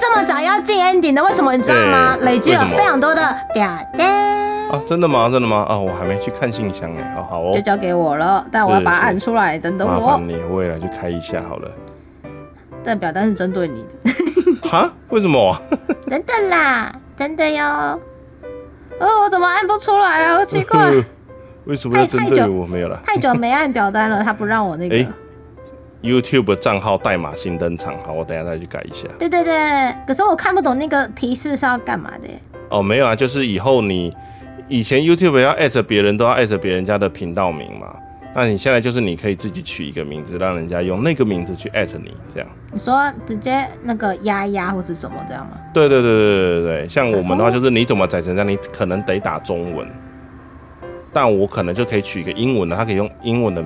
这么早要进 ending 的，为什么你知道吗？对累积了非常多的表单。啊，真的吗？真的吗？啊，我还没去看信箱哎。哦，好哦就，交给我了，但我要把它按出来，等等我麻烦。你，我也来去开一下好了。但表单是针对你的，哈？为什么？等等啦，真的哟。哦，我怎么按不出来啊？好奇怪，为什么要针对我？没有了。太久没按表单了，他不让我那个。哎 YouTube 账号代码新登场，好，我等下再去改一下。对对对，可是我看不懂那个提示是要干嘛的。哦，没有啊，就是以后你以前 YouTube 要艾特别人都要艾特别人家的频道名嘛，那你现在就是你可以自己取一个名字，让人家用那个名字去艾特你，这样。你说直接那个丫丫或者什么这样吗？对对对对对对对，像我们的话就是你怎么改成这样，你可能得打中文，但我可能就可以取一个英文的，他可以用英文的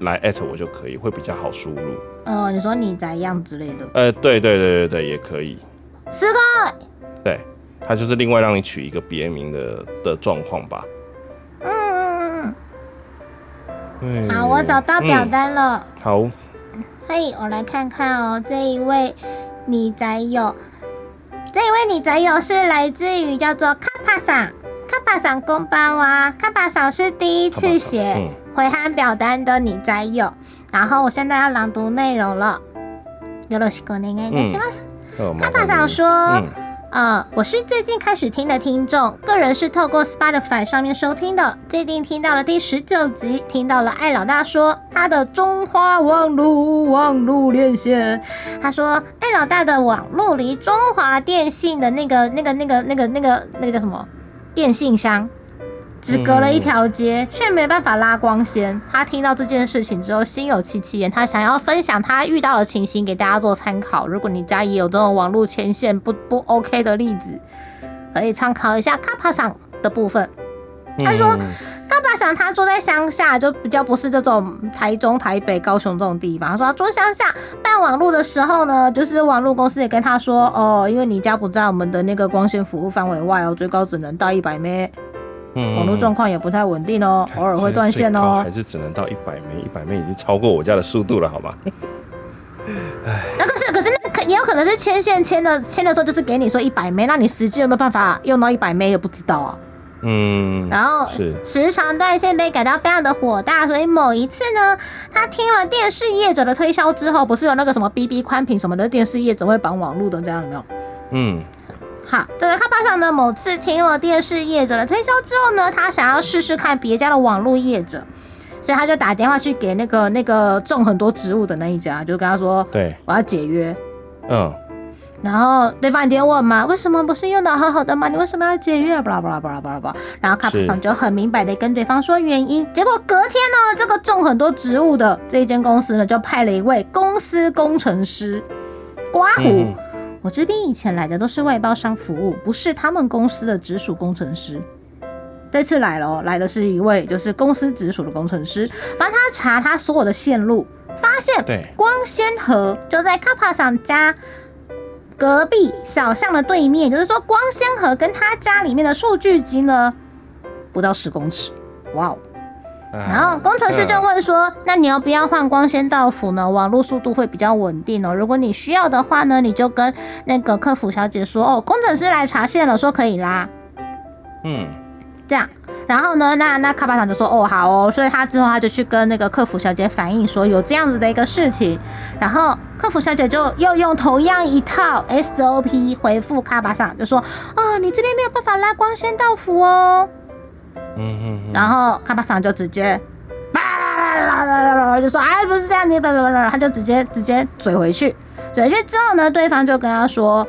来艾特我就可以，会比较好输入。呃，你说你咋样之类的。呃，对对对对对，也可以。十个，对，他就是另外让你取一个别名的的状况吧。嗯嗯嗯嗯，好，我找到表单了。好，嘿，我来看看哦，这一位女宅友，这一位女宅友是来自于叫做卡帕桑，卡帕桑公包啊，卡帕桑是第一次写嗯回函表单的女宅友，然后我现在要朗读内容了。よろしくお願いいたします。呃麻卡帕烦你桑说。嗯呃，我是最近开始听的听众，个人是透过 Spotify 上面收听的。最近听到了第十九集，听到了艾老大说他的中华网路网路连线。他说艾老大的网路离中华电信的那个、那个、那个、那个、那个、那个叫什么电信箱， 只隔了一条街，却没办法拉光纤。他听到这件事情之后，心有戚戚焉。他想要分享他遇到的情形给大家做参考。如果你家也有这种网络牵线不不 OK 的例子，可以参考一下卡帕桑的部分。他说嗯卡帕桑他住在乡下，就比较不是这种台中、台北、高雄这种地方。他说他住乡下办网络的时候呢，就是网络公司也跟他说，哦，因为你家不在我们的那个光纤服务范围外哦，最高只能到一百 m 嗯网络状况也不太稳定哦，偶尔会断线哦还。是只能到一百枚，一百枚已经超过我家的速度了，好吗？那可是可是那可也有可能是牵线牵的牵的时候就是给你说一百枚，那你实际有没有办法用到一百枚也不知道啊。嗯，然后是时常断线被感到非常的火大，所以某一次呢，他听了电视业者的推销之后，不是有那个什么 BB 宽屏什么的，电视业者会绑网路的，这样有没有？嗯好，这个卡巴桑呢，某次听了电视业者的推销之后呢，他想要试试看别家的网络业者，所以他就打电话去给那个那个种很多植物的那一家，就跟他说对，我要解约。嗯然后对方一定问嘛，为什么不是用的好好的吗？你为什么要解约？巴拉巴拉巴拉巴拉巴拉。然后卡普桑就很明白的跟对方说原因。结果隔天呢，这个种很多植物的这一间公司呢，就派了一位公司工程师刮胡。嗯我这边以前来的都是外包商服务，不是他们公司的直属工程师。这次来了哦，来的是一位就是公司直属的工程师，帮他查他所有的线路，发现对光纤盒就在卡帕上家隔壁小巷的对面，就是说光纤盒跟他家里面的数据机呢不到十公尺，哇哦！然后工程师就问说：“那你要不要换光纤到府呢？网络速度会比较稳定哦。如果你需要的话呢，你就跟那个客服小姐说哦，工程师来查线了，说可以啦。嗯这样，然后呢，那那卡巴厂就说哦好哦，所以他之后他就去跟那个客服小姐反映说有这样子的一个事情，然后客服小姐就又用同样一套 SOP 回复卡巴厂，就说哦你这边没有办法拉光纤到府哦。”嗯嗯然后卡巴桑就直接，啦啦啦啦啦啦啦，就说哎不是这样，你啦啦啦，他就直接直接嘴回去，嘴回去之后呢，对方就跟他说，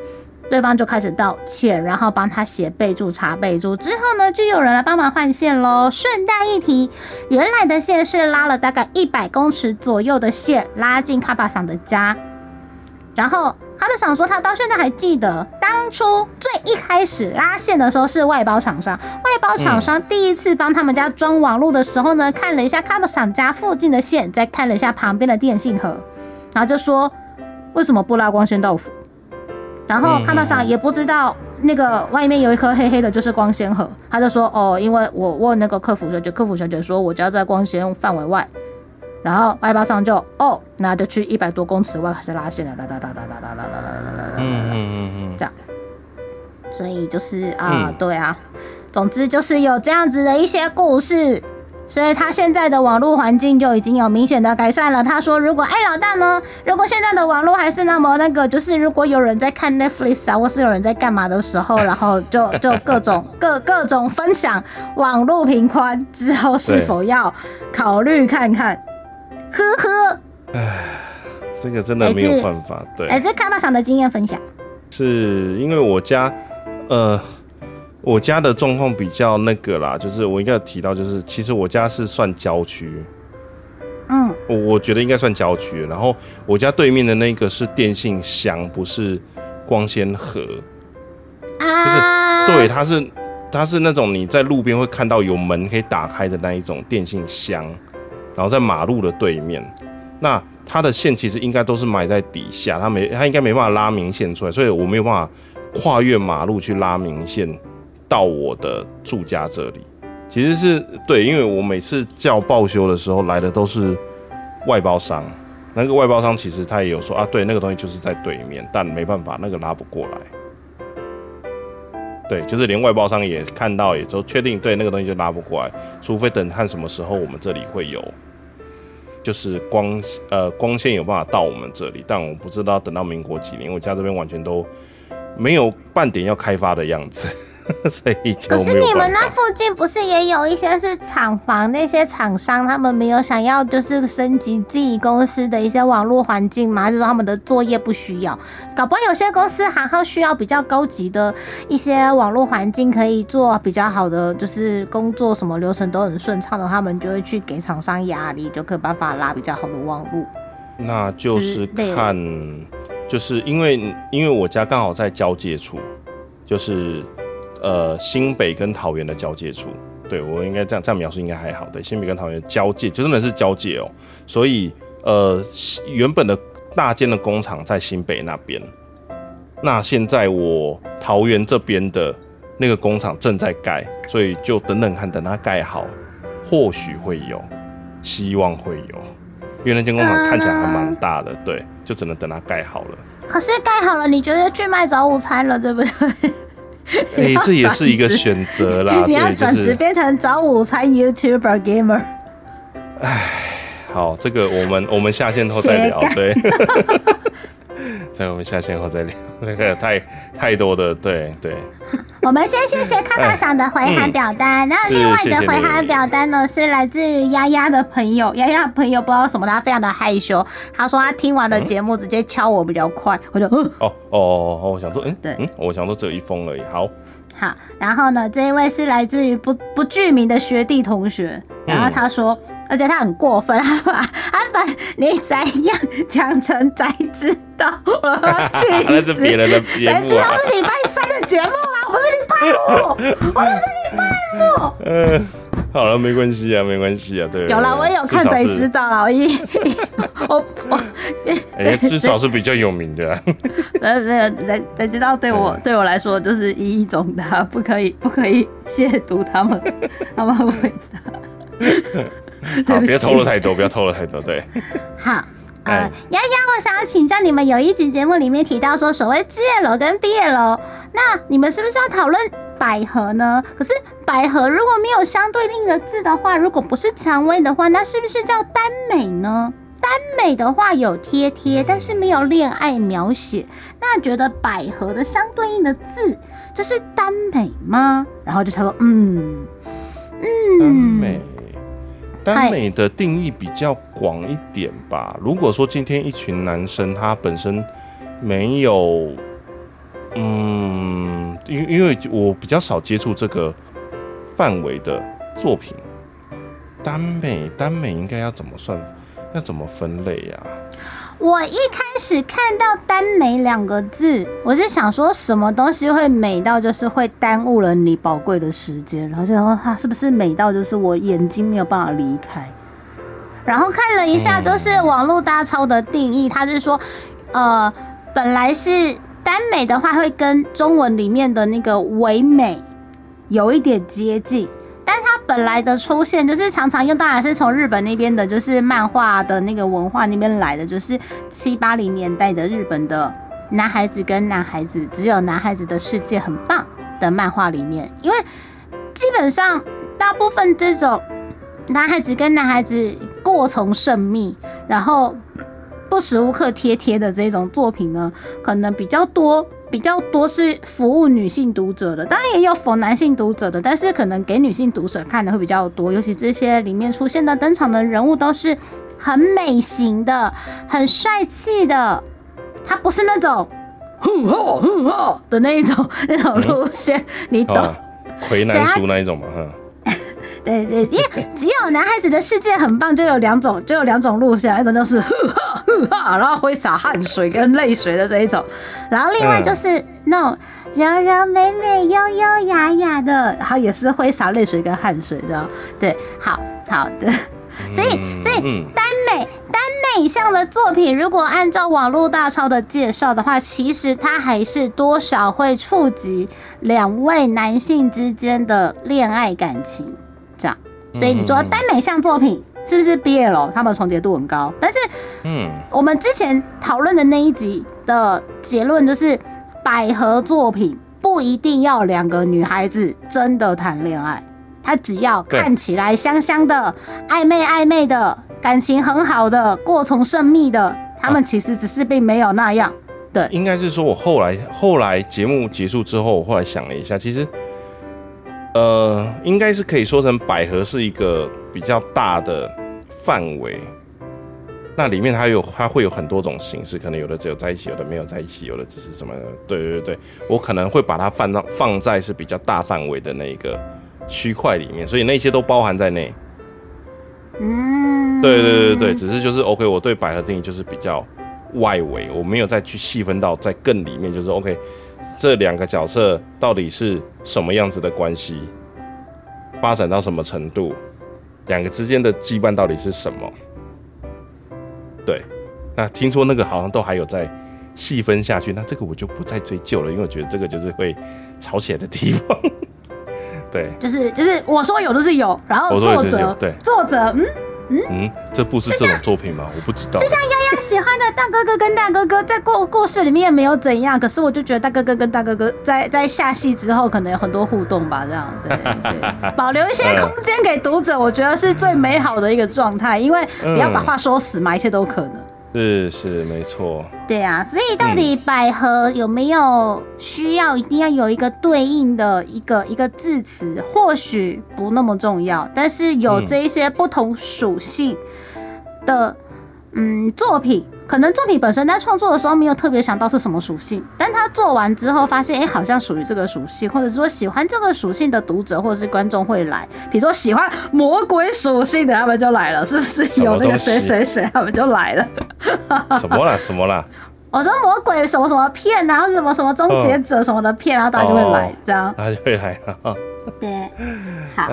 对方就开始道歉，然后帮他写备注、查备注，之后呢，就有人来帮忙换线喽。顺带一提，原来的线是拉了大概一百公尺左右的线，拉进卡巴桑的家，然后卡巴桑说他到现在还记得，当初最一开始拉线的时候是外包厂商，外包厂商第一次帮他们家装网络的时候呢，看了一下卡巴桑家附近的线，再看了一下旁边的电信盒，然后就说为什么不拉光纤到府？然后嗯卡巴桑也不知道那个外面有一颗黑黑的，就是光纤盒，他就说哦，因为我问那个客服小姐，客服小姐说我家在光纤范围外，然后外包商就哦，那就去一百多公尺外开始拉线了，啦啦啦啦啦啦啦啦啦啦啦啦，嗯嗯嗯嗯，这样。所以就是啊，对啊，总之就是有这样子的一些故事。所以他现在的网络环境就已经有明显的改善了。他说，如果哎老大呢，如果现在的网络还是那么那个，就是如果有人在看 Netflix 啊，或是有人在干嘛的时候，然后就就各种各各种分享网络频宽之后，是否要考虑看看？呵呵，哎这个真的没有办法，对。哎，这开发商的经验分享。是因为我家，呃，我家的状况比较那个啦，就是我应该有提到，就是其实我家是算郊区，嗯，我我觉得应该算郊区。然后我家对面的那个是电信箱，不是光纤盒。啊，对，它是它是那种你在路边会看到有门可以打开的那一种电信箱，然后在马路的对面。那它的线其实应该都是埋在底下，它没它应该没办法拉明线出来，所以我没有办法跨越马路去拉明线到我的住家这里。其实是对，因为我每次叫报修的时候来的都是外包商，那个外包商其实他也有说啊，对，那个东西就是在对面，但没办法，那个拉不过来。对，就是连外包商也看到，也都确定，对那个东西就拉不过来，除非等看什么时候我们这里会有，就是光呃光线有办法到我们这里，但我不知道等到民国几年，我家这边完全都没有半点要开发的样子，所以就可是你们那。附近不是也有一些是厂房，那些厂商他们没有想要就是升级自己公司的一些网络环境吗？就是说他们的作业不需要，搞不好有些公司行号需要比较高级的一些网络环境，可以做比较好的，就是工作什么流程都很顺畅的，他们就会去给厂商压力，就可以办法拉比较好的网络。那就是看，就是因为因为我家刚好在交界处，就是呃新北跟桃园的交界处。对我应该这样这样描述应该还好。对，新北跟桃园交界，就真的是交界哦。所以呃原本的大间的工厂在新北那边，那现在我桃园这边的那个工厂正在盖，所以就等等看，等它盖好，或许会有，希望会有。因为那间工厂看起来还蛮大的，对，就只能等它盖好了。可是盖好了，你觉得去卖早午餐了，对不对？哎、这也是一个选择啦，你要转职变成早午餐 YouTuber gamer。好，这个我们我们下线后再聊斜，杠对。在我们下线后再聊，那个太太多的，对对，我们先谢谢看发赏的回函表单，然后另外的回函表单呢是来自于丫丫的朋友，丫丫的朋友不知道什么，他非常的害羞，他说他听完了节目直接敲我比较快，我就嗯哦哦哦，哦我想说，嗯，对嗯，我想说只有一封而已，好，好，然后呢这一位是来自于不不具名的学弟同学，然后他说。而且他很过分，他把他把你怎样讲成才知道，我要气那死！是别人的节宅知道是礼拜三的节目啦，不是礼拜五，我们是礼拜五。嗯，好了，没关系啊，没关系啊，对，有了，我也有看才知，道了。我一我我哎，至少是比较有名的啊，呃 没有才才知道，对我嗯对我来说就是一一种的，不可以不可以亵渎他们他们伟大。对 好，不别起透露太多，不要透露太多，对，好。呃哎，丫丫，我想要请教你们，有一集节目里面提到说，所谓职业楼跟毕业楼，那你们是不是要讨论百合呢？可是百合如果没有相对应的字的话，如果不是蔷薇的话，那是不是叫耽美呢？耽美的话有贴贴，但是没有恋爱描写。那觉得百合的相对应的字就是耽美吗？然后就他说，嗯耽嗯，美，耽美的定义比较广一点吧。如果说今天一群男生他本身没有，嗯，因因为我比较少接触这个范围的作品，耽美，耽美应该要怎么算？要怎么分类呀、我一开始看到“耽美”两个字，我是想说什么东西会美到就是会耽误了你宝贵的时间，然后就想说它是不是美到就是我眼睛没有办法离开。然后看了一下，就是网络大抄的定义，它是说，呃，本来是耽美的话，会跟中文里面的那个唯美有一点接近，本来的出现就是常常用，当然是从日本那边的，就是漫画的那个文化那边来的，就是七八零年代的日本的男孩子跟男孩子，只有男孩子的世界很棒的漫画里面，因为基本上大部分这种男孩子跟男孩子过从甚密，然后不时无刻贴贴的这种作品呢，可能比较多。比较多是服务女性读者的，当然也有否男性读者的，但是可能给女性读者看的会比较多。尤其这些里面出现的登场的人物都是很美型的、很帅气的，他不是那种 呼吼呼吼的那一种那种路线，你懂？魁 南叔那一种嘛，哈。对对，因为只有男孩子的世界很棒，就有两种，就有两种路线，一种就是 然后挥洒汗水跟泪水的这一种，然后另外就是那种柔柔美美、优优雅雅的，然后也是挥洒泪水跟汗水的。对，好好的，所以所以耽美耽美向的作品，如果按照网络大超的介绍的话，其实它还是多少会触及两位男性之间的恋爱感情。这样，所以你说耽美向作品是不是毕业了？他们重叠度很高，但是，嗯，我们之前讨论的那一集的结论就是，百合作品不一定要两个女孩子真的谈恋爱，她只要看起来香香的、暧昧暧昧的感情很好的、过从甚密的，他们其实只是并没有那样。对，应该是说我后来后来节目结束之后，我后来想了一下，其实。呃，应该是可以说成百合是一个比较大的范围，那里面它有它会有很多种形式，可能有的只有在一起，有的没有在一起，有的只是什么？对对对，我可能会把它放到放在是比较大范围的那一个区块里面，所以那些都包含在内。嗯，对对对对，只是就是 OK，我对百合定义就是比较外围，我没有再去细分到在更里面，就是 OK。这两个角色到底是什么样子的关系？发展到什么程度？两个之间的羁绊到底是什么？对，那听说那个好像都还有在细分下去，那这个我就不再追究了，因为我觉得这个就是会吵起来的地方。对，就是就是我说有的是有，然后作者对作者嗯。嗯，这部是这种作品吗？我不知道。就像丫丫喜欢的大哥哥跟大哥哥在故故事里面也没有怎样，可是我就觉得大哥哥跟大哥哥在在下戏之后可能有很多互动吧，这样对对，保留一些空间给读者，我觉得是最美好的一个状态，因为不要把话说死嘛，一切都可能。是是没错，对啊，所以到底百合有没有需要一定要有一个对应的一个一个字词？或许不那么重要，但是有这一些不同属性的嗯作品。可能作品本身在创作的时候没有特别想到是什么属性，但他做完之后发现，哎，好像属于这个属性，或者说喜欢这个属性的读者或者是观众会来。比如说喜欢魔鬼属性的，他们就来了，是不是？有那个谁谁谁，他们就来了。什么啦？什么啦？我说魔鬼什么什么片啊，或者什么什么终结者什么的片，然后大家就会来，这样。他就会来了。对，好，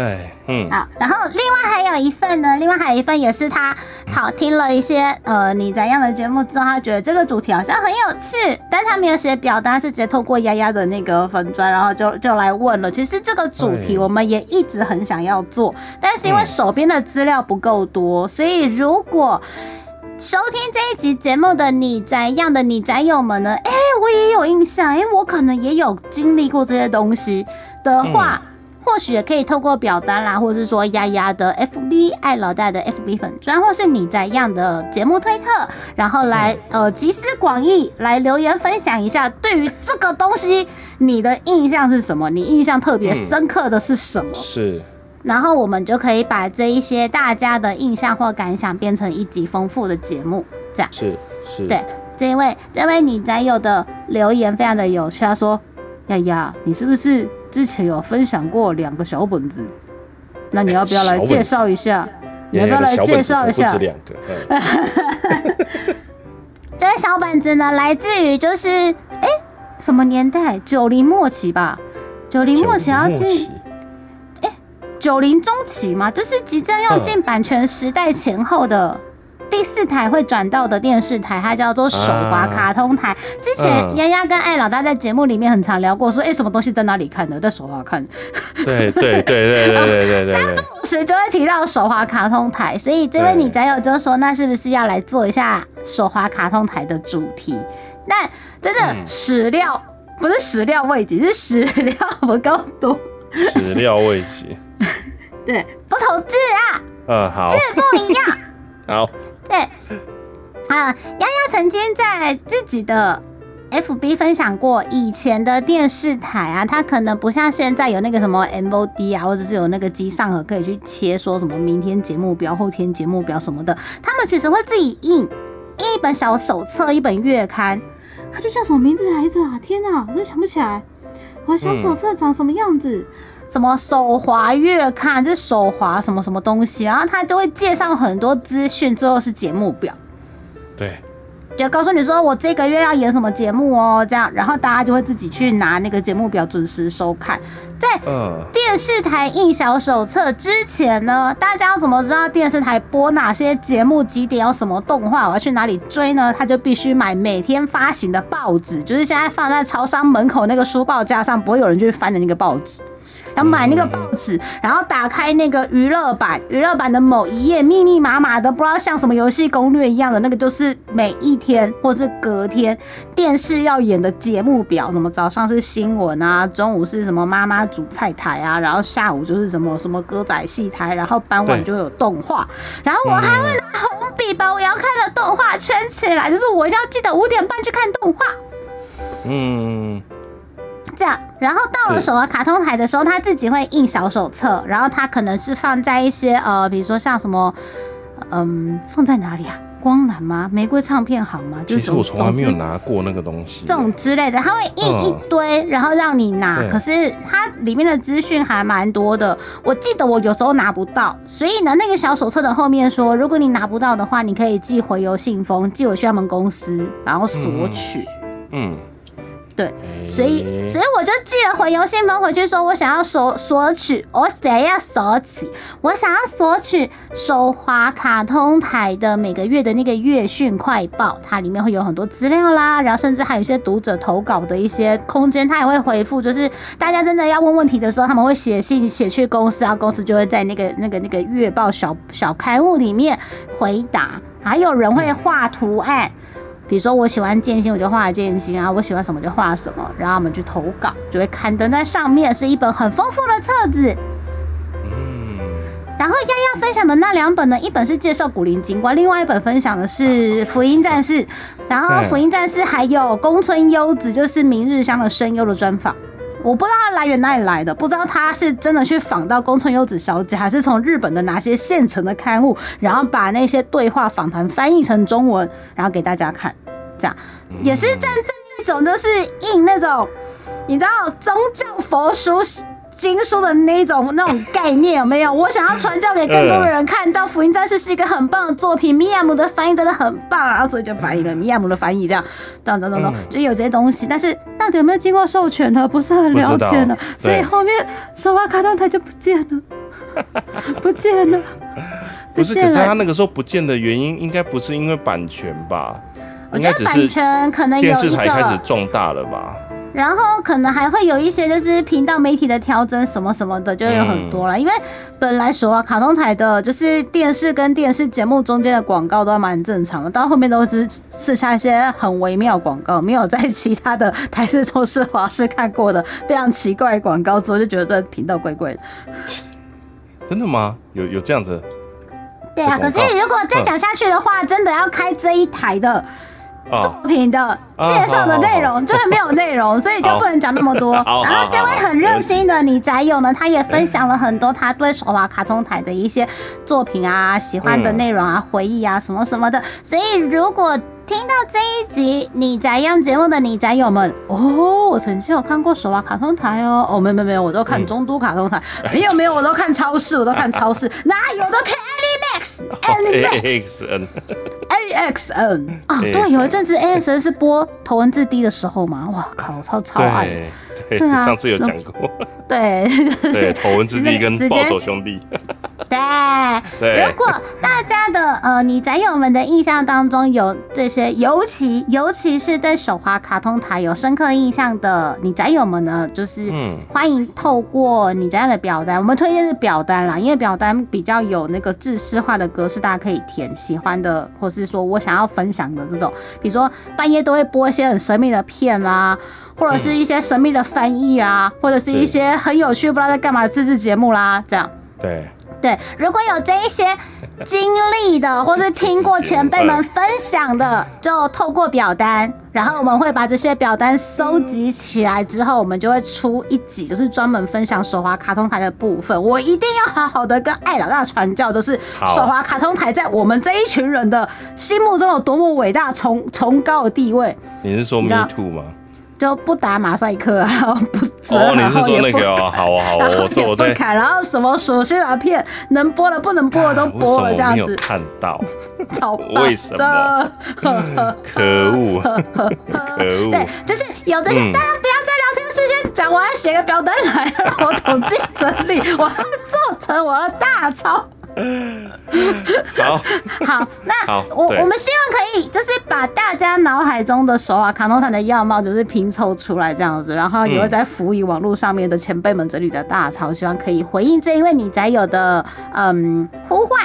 嗯，好，然后另外还有一份呢，另外还有一份也是他好听了一些呃你怎样的节目之后，他觉得这个主题好像很有趣，但他没有写表达，是直接透过丫丫的那个粉砖，然后就就来问了。其实这个主题我们也一直很想要做，但是因为手边的资料不够多，所以如果收听这一集节目的你怎样的你宅友们呢？哎，我也有印象，哎，我可能也有经历过这些东西的话。或许也可以透过表单啦，或者是说丫丫的 FB 爱老大的 FB 粉专，或是你在样的节目推特，然后来呃集思广益来留言分享一下，对于这个东西你的印象是什么？你印象特别深刻的是什么？是，然后我们就可以把这一些大家的印象或感想变成一集丰富的节目，这样是是，对，这一位这位你宅友的留言非常的有趣，他说丫丫，你是不是？之前有分享过两个小本子，那你要不要来介绍一下？你要不要来介绍一下？两个。这个小本子呢，来自于就是哎什么年代？九零末期吧，九零末期要进，哎九零中期嘛，就是即将要进版权时代前后的第四台会转到的电视台，它叫做手滑卡通台。之前嗯丫丫跟艾老大在节目里面很常聊过，说哎、什么东西在哪里看的，在手滑看。对对对对对对对对对，同 时就会提到手滑卡通台，所以这位女宅友就说，那是不是要来做一下手滑卡通台的主题？但真的嗯史料、不是史料未及，是史料不够多，始料未及。对，不同字啊，嗯，好，字不一样。好，对，啊，丫丫曾经在自己的 FB 分享过，以前的电视台啊，它可能不像现在有那个什么 MOD 啊，或者是有那个机上盒可以去切，说什么明天节目表、后天节目表什么的，他们其实会自己印一本小手册、一本月刊，它就叫什么名字来着啊？天哪，我真想不起来，我小手册长什么样子？什么手滑月刊，就是手滑什么什么东西，然后他就会介绍很多资讯，最后是节目表，对，就告诉你说我这个月要演什么节目哦，这样，然后大家就会自己去拿那个节目表准时收看。在嗯，电视台印小手册之前呢，大家要怎么知道电视台播哪些节目、几点有什么动画，我要去哪里追呢？他就必须买每天发行的报纸，就是现在放在超商门口那个书报架上，不会有人去翻的那个报纸。要买那个报纸，然后打开那个娱乐版，娱乐版的某一页密密麻麻的，不知道像什么游戏攻略一样的那个，就是每一天或是隔天电视要演的节目表，什么早上是新闻啊，中午是什么妈妈煮菜台啊，然后下午就是什么什么歌仔戏台，然后傍晚就有动画，然后我还会拿红笔把我要看的动画圈起来，就是我一定要记得五点半去看动画。嗯，这样，然后到了是手的卡通台的时候，他自己会印小手册，然后他可能是放在一些呃，比如说像什么，嗯，放在哪里啊？光南吗？玫瑰唱片好吗？就是其实我从来没有拿过那个东西。这种之类的，他会印一堆，然后让你拿。可是它里面的资讯还蛮多的，我记得我有时候拿不到，所以呢，那个小手册的后面说，如果你拿不到的话，你可以寄回邮信封，寄回去他们公司，然后索取。嗯，对，所以所以我就寄了回邮信封回去，说我想要索索取，我想要索取，我想要索取手滑卡通台的每个月的那个月讯快报，它里面会有很多资料啦，然后甚至还有一些读者投稿的一些空间，它也会回复，就是大家真的要问问题的时候，他们会写信写去公司，然后公司就会在那个那个那个月报小小刊物里面回答，还有人会画图案。比如说我喜欢剑心，我就画剑心，然后我喜欢什么就画什么，然后我们去投稿，就会刊登在上面，是一本很丰富的册子。嗯，然后丫丫分享的那两本呢，一本是介绍古灵精怪，另外一本分享的是福音战士。然后福音战士还有宫村优子，就是明日香的声优的专访。我不知道它来源哪里来的，不知道它是真的去仿到宫村优子小姐，还是从日本的哪些现成的刊物，然后把那些对话访谈翻译成中文，然后给大家看。这样也是站在这种就是印那种你知道宗教佛书经书的那种那种概念有没有？我想要传教给更多的人看到，《福音战士》是一个很棒的作品，米亚姆的翻译真的很棒，然后所以就翻译了米亚姆的翻译，这样，等等等等，嗯就有这些东西，但是到底有没有经过授权呢？不是很了解呢所以后面手画卡通台就不见了，不见了，不是，可是他那个时候不见的原因，应该不是因为版权吧？我觉得版应该只是权可能电有一视台开始，壮大了吧？然后可能还会有一些就是频道媒体的调整什么什么的，就有很多了。因为本来说啊，卡通台的就是电视跟电视节目中间的广告都蛮正常的，到后面都是剩下一些很微妙广告，没有在其他的台式、中视、华视看过的非常奇怪的广告之后，就觉得这频道怪怪的。真的吗？有有这样子？对啊，可是如果再讲下去的话，真的要开这一台的啊，作品的介绍的内容就是没有内容，所以就不能讲那么多。然后这位很热心的女宅友呢，她也分享了很多她对手滑卡通台的一些作品啊、喜欢的内容啊、回忆啊什么什么的。所以如果听到这一集你宅样节目的你宅友们，哦，我曾经有看过手滑卡通台哦，哦，没有没有没有，我都看中都卡通台，没有没有，我都看超市，我都看超市，哪有我都看 Animax，Animax。X N，A X N 啊，对，有一阵子 A X N 是播头文字 D 的时候嘛，哇靠，超超爱，对啊上次有讲过，对，对，头文字 D 跟暴走兄弟，对，对如果大家的呃，你宅友们的印象当中有这些，尤其尤其是对手滑卡通台有深刻印象的你宅友们呢，就是嗯欢迎透过你宅友的表单，我们推荐是表单啦，因为表单比较有那个制式化的格式，大家可以填喜欢的，或是说我想要分享的这种，比如说半夜都会播一些很神秘的片啦。或者是一些神秘的翻译啊，或者是一些很有趣不知道在干嘛的自制节目啦，这样。对，对，如果有这一些经历的，或是听过前辈们分享的，就透过表单，然后我们会把这些表单收集起来之后，我们就会出一集，就是专门分享手滑卡通台的部分。我一定要好好的跟艾老大传教，就是手滑卡通台在我们这一群人的心目中有多么伟大、崇崇高的地位。你是说 Me Too 吗？就不打马赛克，然后不折，哦，你是然后也不说那个 哦？好哦，好然哦，对我对。也不砍，然后什么属性的片能播的不能播的都播了，这样子，看到？超棒为什的。可恶，可恶！对，就是有这些，嗯大家不要在聊天时间讲，我要写个表单来让我统计整理，我要做成我的大抄。好，好，那我我们希望可以就是把大家脑海中的手啊卡通团的样貌就是拼凑出来这样子，然后也会在辅以网络上面的前辈们整理的大潮，希望可以回应这一位女宅友的嗯呼唤